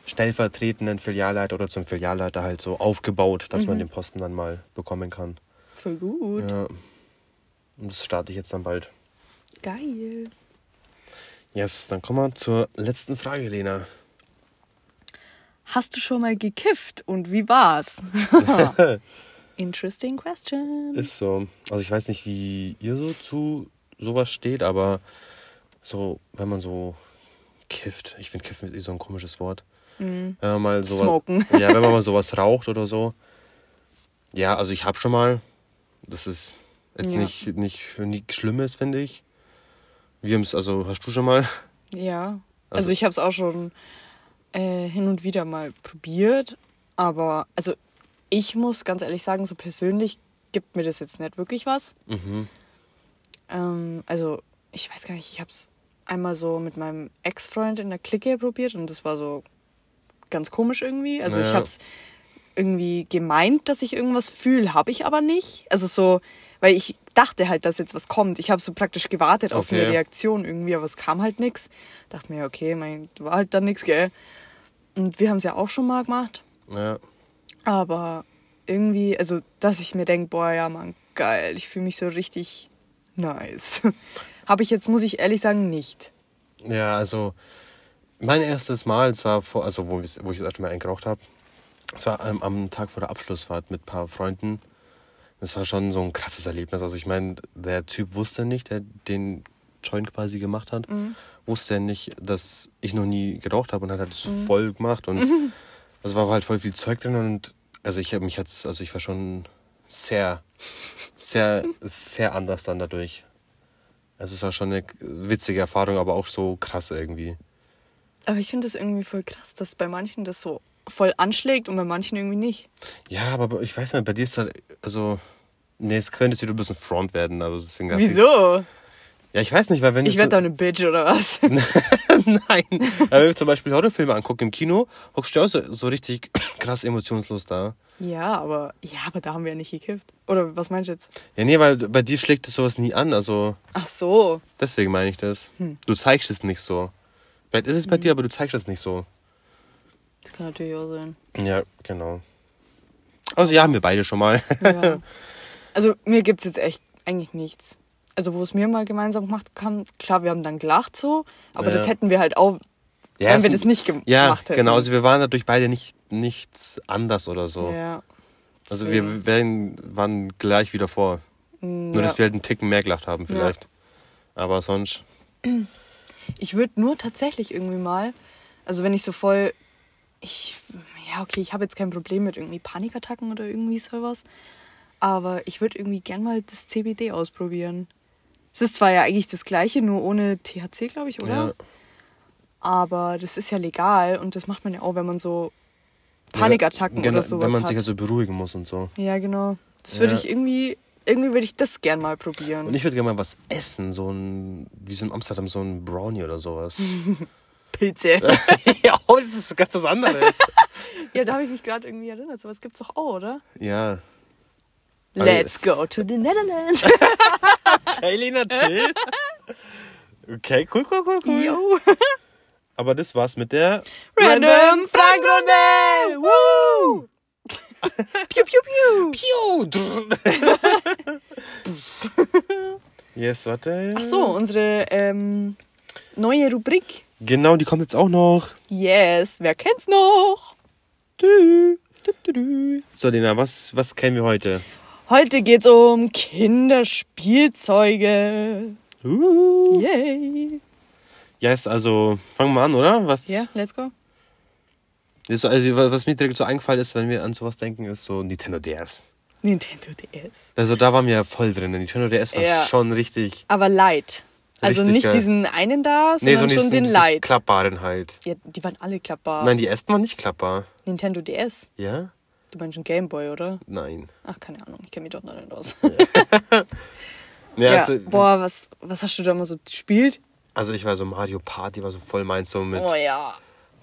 stellvertretenden Filialleiter oder zum Filialleiter halt so aufgebaut, dass man den Posten dann mal bekommen kann. Voll gut. Ja. Und das starte ich jetzt dann bald. Geil. Yes, dann kommen wir zur letzten Frage, Lena. Hast du schon mal gekifft und wie war's? Interesting question. Ist so. Also ich weiß nicht, wie ihr so zu sowas steht, aber so, wenn man so kifft, ich finde kiffen ist eh so ein komisches Wort. Wenn man mal sowas, Smoken. Ja, wenn man mal sowas raucht oder so. Ja, also ich habe schon mal. Das ist jetzt Ja. nicht, nicht nichts Schlimmes, finde ich. Wir haben's, also hast du schon mal? Ja. Also- Also, ich habe es auch schon äh, hin und wieder mal probiert, aber also ich muss ganz ehrlich sagen, so persönlich gibt mir das jetzt nicht wirklich was. Mhm. Ähm, also ich weiß gar nicht, ich habe es einmal so mit meinem Ex-Freund in der Clique probiert und das war so ganz komisch irgendwie. Also ich Ja. habe es irgendwie gemeint, dass ich irgendwas fühle, habe ich aber nicht. Also so, weil ich dachte halt, dass jetzt was kommt. Ich habe so praktisch gewartet auf eine Okay. Reaktion irgendwie, aber es kam halt nichts. Dachte mir, okay, mein, war halt dann nichts, gell. Und wir haben es ja auch schon mal gemacht. Ja. Aber irgendwie, also, dass ich mir denke, boah, ja, Mann, geil, ich fühle mich so richtig nice. Habe ich jetzt, muss ich ehrlich sagen, nicht. Ja, also mein erstes Mal, es war vor, also wo, wo ich das erste Mal eingeraucht habe, es war am, am Tag vor der Abschlussfahrt mit ein paar Freunden. Das war schon so ein krasses Erlebnis. Also ich meine, der Typ wusste nicht, der den Joint quasi gemacht hat, wusste nicht, dass ich noch nie geraucht habe und hat halt das voll gemacht und es war halt voll viel Zeug drin und also ich habe mich jetzt, also ich war schon sehr, sehr, sehr anders dann dadurch. Also es war schon eine witzige Erfahrung, aber auch so krass irgendwie. Aber ich finde es irgendwie voll krass, dass bei manchen das so voll anschlägt und bei manchen irgendwie nicht. Ja, aber ich weiß nicht, bei dir ist halt, also, nee, es könnte wieder ein bisschen Front werden, aber deswegen lass ich- Wieso? Ja, ich weiß nicht, weil wenn Ich ich werde so, da eine Bitch oder was? Nein, weil wenn wir zum Beispiel Horrorfilme angucken im Kino, hockst du auch so, so richtig krass emotionslos da. ja, aber ja, aber da haben wir ja nicht gekifft. Oder was meinst du jetzt? Ja, nee, weil bei dir schlägt es sowas nie an, also Ach so. deswegen meine ich das. Hm. Du zeigst es nicht so. Vielleicht ist es bei dir, aber du zeigst es nicht so. Das kann natürlich auch sein. Ja, genau. Also ja, haben wir beide schon mal. Ja. Also mir gibt es jetzt echt eigentlich nichts. Also wo es mir mal gemeinsam gemacht haben, klar, wir haben dann gelacht so, aber Ja. das hätten wir halt auch Ja, wenn wir das nicht gem- Ja, gemacht hätten. genau. Also wir waren dadurch beide nicht nichts anders oder so. Ja. Also wir wären, waren gleich wieder vor. Mm, Nur, ja. dass wir halt einen Ticken mehr gelacht haben vielleicht. Aber sonst. Ich würde nur tatsächlich irgendwie mal, also wenn ich so voll, ich, ja okay, ich habe jetzt kein Problem mit irgendwie Panikattacken oder irgendwie sowas, aber ich würde irgendwie gern mal das CBD ausprobieren. Es ist zwar ja eigentlich das gleiche, nur ohne THC, glaube ich, oder? Ja. Aber das ist ja legal und das macht man ja auch, wenn man so Panikattacken Genau, oder sowas Wenn man hat. sich also beruhigen muss und so. ja, genau. Das würde Ja. ich irgendwie, irgendwie würde ich das gern mal probieren. Und ich würde gerne mal was essen, so ein, wie so in Amsterdam, so ein Brownie oder sowas. Pilze. ja, oh, das ist ganz was anderes. ja, da habe ich mich gerade irgendwie erinnert. Sowas gibt's doch auch, oder? ja. Let's go to the Netherlands. Hey, Lena, chill. Okay, cool, cool, cool, cool. Yo. Aber das war's mit der Random Fragrunde. Woo! Piu, piu, piu. Piu. yes, warte. Ach so, unsere ähm, neue Rubrik. Genau, die kommt jetzt auch noch. Yes, wer kennt's noch? Tü. Du, du, du. So, Lena, was, was kennen wir heute? Heute geht's um Kinderspielzeuge. Uh. Yay. Yes, also fangen wir an, oder? Was, Ja, let's go. Ist so- also, was mir direkt so eingefallen ist, wenn wir an sowas denken, ist so Nintendo DS. Nintendo DS. Also da waren wir ja voll drin. Nintendo DS war Ja. schon richtig. Aber light. Also Richtig nicht geil. diesen einen da, Nee, sondern so schon den Light. klappbaren halt. Ja, die waren alle klappbar. Nein, die ersten waren nicht klappbar. Nintendo DS. Ja? Du meinst schon Gameboy, oder? Nein. Ach, keine Ahnung, ich kenne mich doch noch nicht aus. Ja, Ja, Also, boah, was, was hast du da mal so gespielt? also ich war so Mario Party, war so voll meins so mit Oh ja.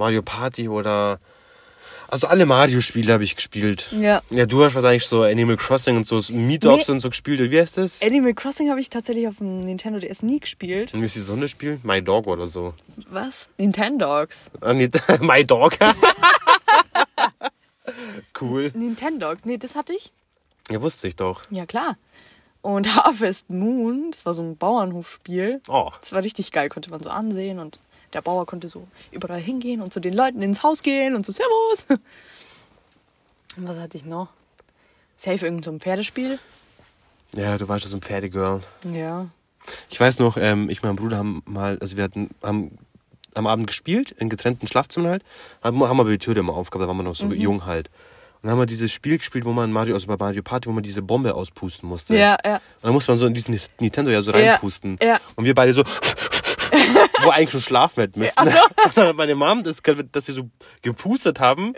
Mario Party oder. Also alle Mario-Spiele habe ich gespielt. Ja. Ja, du hast wahrscheinlich so Animal Crossing und so Meetups Nee. und so gespielt. Wie heißt das? Animal Crossing habe ich tatsächlich auf dem Nintendo DS nie gespielt. Und wie ist die Sonne spielen? My Dog oder so. Was? Nintendogs. Ah, nee, My Dog. cool. Nintendogs. Nee, das hatte ich. Ja, wusste ich doch. Ja, klar. Und Harvest Moon, das war so ein Bauernhofspiel. Oh. Das war richtig geil, konnte man so ansehen und der Bauer konnte so überall hingehen und zu den Leuten ins Haus gehen und so Servus. Und was hatte ich noch? Safe irgend so ein Pferdespiel. Ja, du warst ja so ein Pferdegirl. Ja. Ich weiß noch, ähm, ich und mein Bruder haben mal, also wir hatten, haben am Abend gespielt, in getrennten Schlafzimmern halt, haben, haben aber die Tür immer aufgehabt, da waren wir noch so Mhm. jung halt. Und dann haben wir dieses Spiel gespielt, wo man Mario, also bei Mario Party, wo man diese Bombe auspusten musste. Ja, ja. Und dann musste man so in diesen Nintendo ja so Ja, reinpusten. ja. Und wir beide so, wo eigentlich schon schlafen hätten müssen. Ach so. Und dann hat meine Mom, das, dass wir so gepustet haben,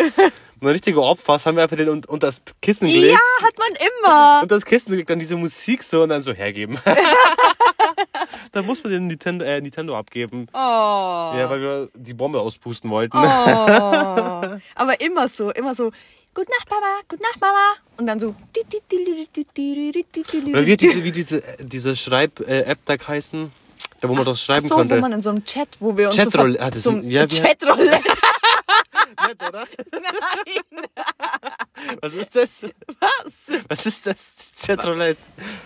und ein richtiger Opfer, haben wir einfach den unter das Kissen gelegt. Ja, hat man immer. Und das Kissen gelegt, dann diese Musik so und dann so hergeben. dann muss man den Nintendo, äh, Nintendo abgeben. Oh. Ja, weil wir die Bombe auspusten wollten. Oh. Aber immer so, immer so. Gute Nacht, Mama, gute Nacht, Mama. Und dann so. Oder wie diese, wie diese, diese Schreib-App da heißen? Da, wo man doch schreiben Ach so, konnte. wo man in so einem Chat, wo wir uns Chatroulette, so, das sind- ja, Chatroulette. Nett, oder? Nein. Was ist das? Was? Was ist das? Chatroulette.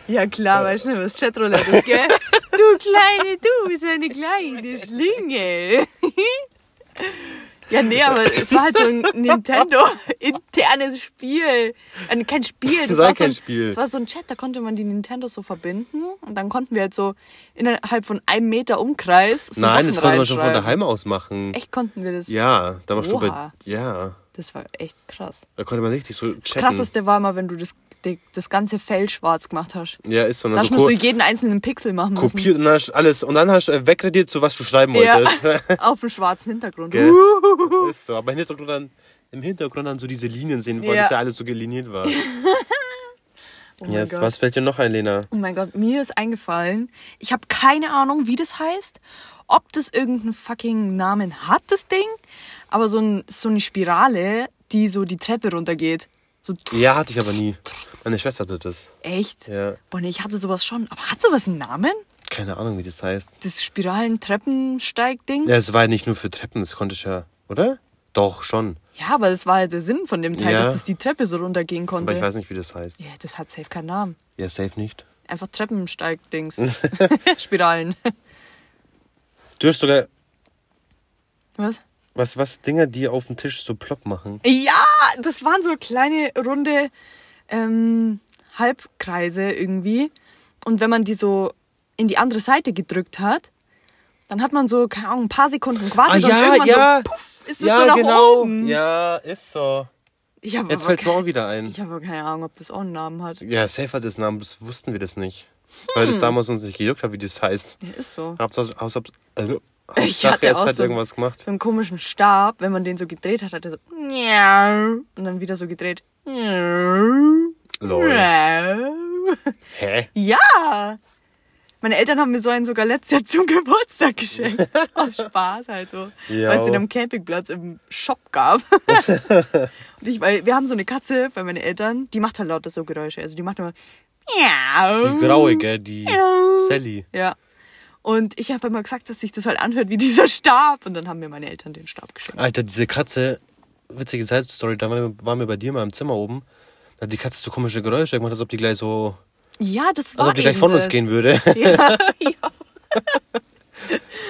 Ja klar, weißt du, was Chatroulette ist, gell? Du kleine, du bist eine kleine Schlingel. Ja, nee, aber es war halt so ein Nintendo-internes Spiel. Äh, kein Spiel. Das war so kein ein, Spiel. Das war so ein Chat, da konnte man die Nintendos so verbinden. Und dann konnten wir halt so innerhalb von einem Meter Umkreis so Nein, Sachen das konnte man schon von daheim aus machen. Echt konnten wir das? Ja, da war schon bei, Oha. Ja, Das war echt krass. da konnte man richtig so Das chatten. krasseste war mal, wenn du das, die- das ganze Feld schwarz gemacht hast. Ja, ist so. Und Da dann musst so du jeden einzelnen Pixel machen müssen. kopiert und dann hast du alles. Und dann hast du äh, wegradiert, so was du schreiben Ja, wolltest. auf dem schwarzen Hintergrund. Gell? Ist so. Aber im Hintergrund dann, im Hintergrund dann so diese Linien sehen, weil Ja. das ja alles so geliniert war. Oh Gott. was fällt dir noch ein, Lena? Oh mein Gott, mir ist eingefallen, ich habe keine Ahnung, wie das heißt, ob das irgendeinen fucking Namen hat, das Ding, aber so, ein, so eine Spirale, die so die Treppe runtergeht. So Ja, hatte ich aber nie. Meine Schwester hatte das. echt? Ja. Boah, nee, ich hatte sowas schon. Aber hat sowas einen Namen? Keine Ahnung, wie das heißt. Das Spiralen-Treppensteig-Dings? Ja, es war ja nicht nur für Treppen, das konnte ich ja, oder? Doch, schon. Ja, aber das war ja der Sinn von dem Teil, Ja. dass das die Treppe so runtergehen konnte. Aber ich weiß nicht, wie das heißt. ja, das hat safe keinen Namen. Ja, safe nicht. Einfach Treppensteig-Dings. Spiralen. Du hast sogar. Was? Was, was Dinger, die auf dem Tisch so plopp machen? Ja, das waren so kleine runde ähm, Halbkreise irgendwie. Und wenn man die so in die andere Seite gedrückt hat, dann hat man so, keine Ahnung, ein paar Sekunden gewartet und irgendwann so, puff, ist es ja, so nach genau. oben. Ja, ist so. Ich hab Jetzt aber fällt's mir auch wieder ein. Ich habe aber keine Ahnung, ob das auch einen Namen hat. Ja, Safe hat das Namen, das wussten wir das nicht. Weil Hm. das damals uns nicht gejuckt hat, wie das heißt. Ja, ist so. Hauptsache, Hauptsache, also, Ich Hauptsache hatte es hat so- irgendwas gemacht. So einen komischen Stab, wenn man den so gedreht hat, hat er so Miau. und dann wieder so gedreht. Miau. Lol. Hä? Ja! Meine Eltern haben mir so einen sogar letztes Jahr zum Geburtstag geschenkt. Aus Spaß halt so. Weil es den am Campingplatz im Shop gab. Und ich, weil wir haben so eine Katze bei meinen Eltern, die macht halt lauter so Geräusche. Also die macht immer Miau. Die graue, gell? Die. Sally. Ja. Und ich habe immer gesagt, dass sich das halt anhört wie dieser Stab. Und dann haben mir meine Eltern den Stab geschenkt. Alter, diese Katze, witzige Side-Story, da waren wir, bei dir mal im Zimmer oben. Da hat die Katze so komische Geräusche gemacht, als ob die gleich so, Ja, das war als ob die gleich von uns gehen würde. Ja, ja.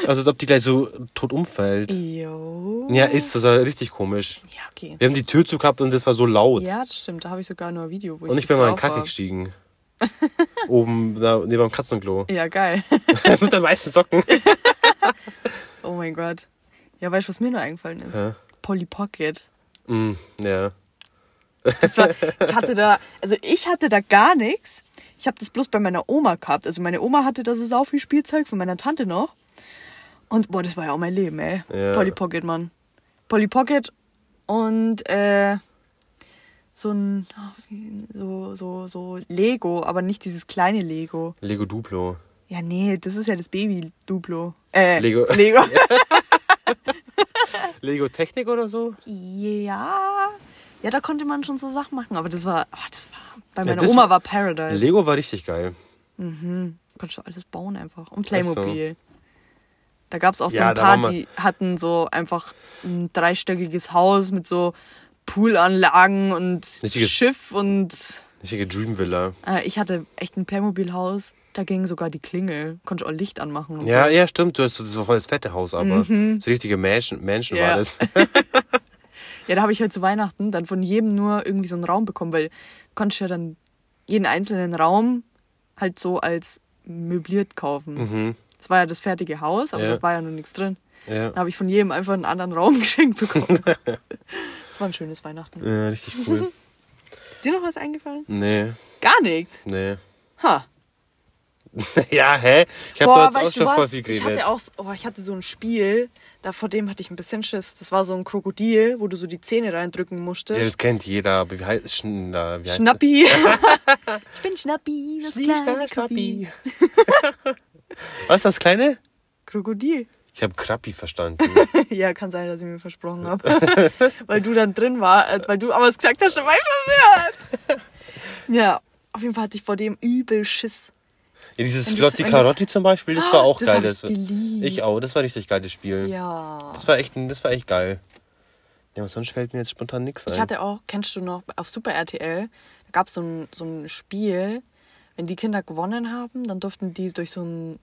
Also als ob die gleich so tot umfällt. Jo. Ja, ist so, das war richtig komisch. Ja, okay. Wir haben die Tür zu gehabt und das war so laut. Ja, das stimmt. Da habe ich sogar nur ein Video, wo und ich das bin mal in Kacke war. gestiegen. Oben, da, neben dem Katzenklo. Ja, geil. Mit den weißen Socken. Oh mein Gott. Ja, weißt du, was mir nur eingefallen ist? Ja. Polly Pocket. Mm, ja. War, ich hatte da, also ich hatte da gar nichts. Ich habe das bloß bei meiner Oma gehabt. Also meine Oma hatte da so sau viel Spielzeug von meiner Tante noch. Und boah, das war ja auch mein Leben, ey. Ja. Polly Pocket, Mann. Polly Pocket und äh, so ein so so so Lego, aber nicht dieses kleine Lego. Lego Duplo. Ja, nee, das ist ja das Baby Duplo. Äh, Lego. Lego. Lego Technik oder so? Ja. Ja, da konnte man schon so Sachen machen, aber das war, oh, das war bei Ja, meiner das Oma war- Paradise. Lego war richtig geil. Konntest du alles bauen einfach. Und so. Playmobil. Da gab es auch so Ja, ein da paar, die hatten so einfach ein dreistöckiges Haus mit so Poolanlagen und Richtiges- Schiff und Richtige Dream Villa. äh, ich hatte echt ein Playmobil-Haus. Da ging sogar die Klingel. Konnte ich auch Licht anmachen Ja, so. ja, stimmt. Du hast so, so voll das fette Haus, aber so richtige Mansion Mhm. Ja. war das. Ja, da habe ich halt zu Weihnachten dann von jedem nur irgendwie so einen Raum bekommen, weil du konntest ja dann jeden einzelnen Raum halt so als möbliert kaufen. mhm. Das war ja das fertige Haus, aber Ja. da war ja noch nichts drin. Ja. Da habe ich von jedem einfach einen anderen Raum geschenkt bekommen. Das war ein schönes Weihnachten. ja, richtig cool. Ist dir noch was eingefallen? Nee, Gar nichts. nee. Ha. ja, hä? Ich habe da jetzt auch schon voll was? viel Ich geredet. hatte auch, so- oh, ich hatte so ein Spiel, da vor dem hatte ich ein bisschen Schiss. Das war so ein Krokodil, wo du so die Zähne reindrücken musstest. ja, das kennt jeder, aber wie heißt, Schn, wie heißt Schnappi. ich bin Schnappi, das das? kleine Krabbi. Was ist das kleine? Krokodil. Ich habe Krabbi verstanden. Ja, kann sein, dass ich mir versprochen habe. weil du dann drin war, äh, weil du aber es gesagt hast, war ich verwirrt. ja, auf jeden Fall hatte ich vor dem übel Schiss. Ja, dieses Flotti Carotti zum Beispiel, das war auch Das geil. ich Das, geliebt. ich auch, das war richtig geiles Spiel. Ja. Das war echt, das war echt geil. Ja, aber sonst fällt mir jetzt spontan nichts ein. Ich hatte auch, kennst du noch, auf Super RTL, da gab es so ein, so ein Spiel, wenn die Kinder gewonnen haben, dann durften die durch so ein,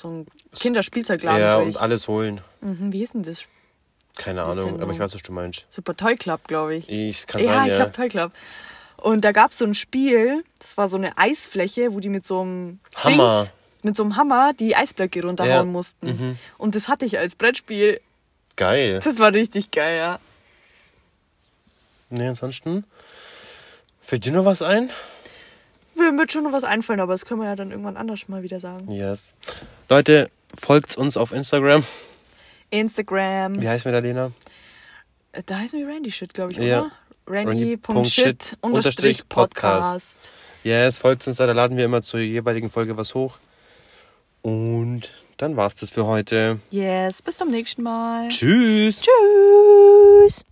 so ein Kinderspielzeugladen ja, durch. und alles holen. Mhm, wie hieß denn das? Keine Die Ahnung, aber ich weiß, was du meinst. Super Toy Club, glaube ich. Ich kann ja, sein, ich ja. glaube Toy Club. Und da gab es so ein Spiel, das war so eine Eisfläche, wo die mit so einem Hammer. Dings, mit so einem Hammer die Eisblöcke runterhauen Ja. mussten. Mhm. Und das hatte ich als Brettspiel. Geil. Das war richtig geil, ja. Nee, ansonsten. Fällt dir noch was ein? Mir wird schon noch was einfallen, aber das können wir ja dann irgendwann anders mal wieder sagen. Yes. Leute, folgt uns auf Instagram. Instagram. Wie heißen wir da, Lena? Äh, Da heißen wir Randy Shit, glaube ich, Ja. oder? Randy.shit Randy.shit unterstrich Podcast. Yes, folgt uns da, da laden wir immer zur jeweiligen Folge was hoch. Und dann war's das für heute. Yes, bis zum nächsten Mal. Tschüss. Tschüss.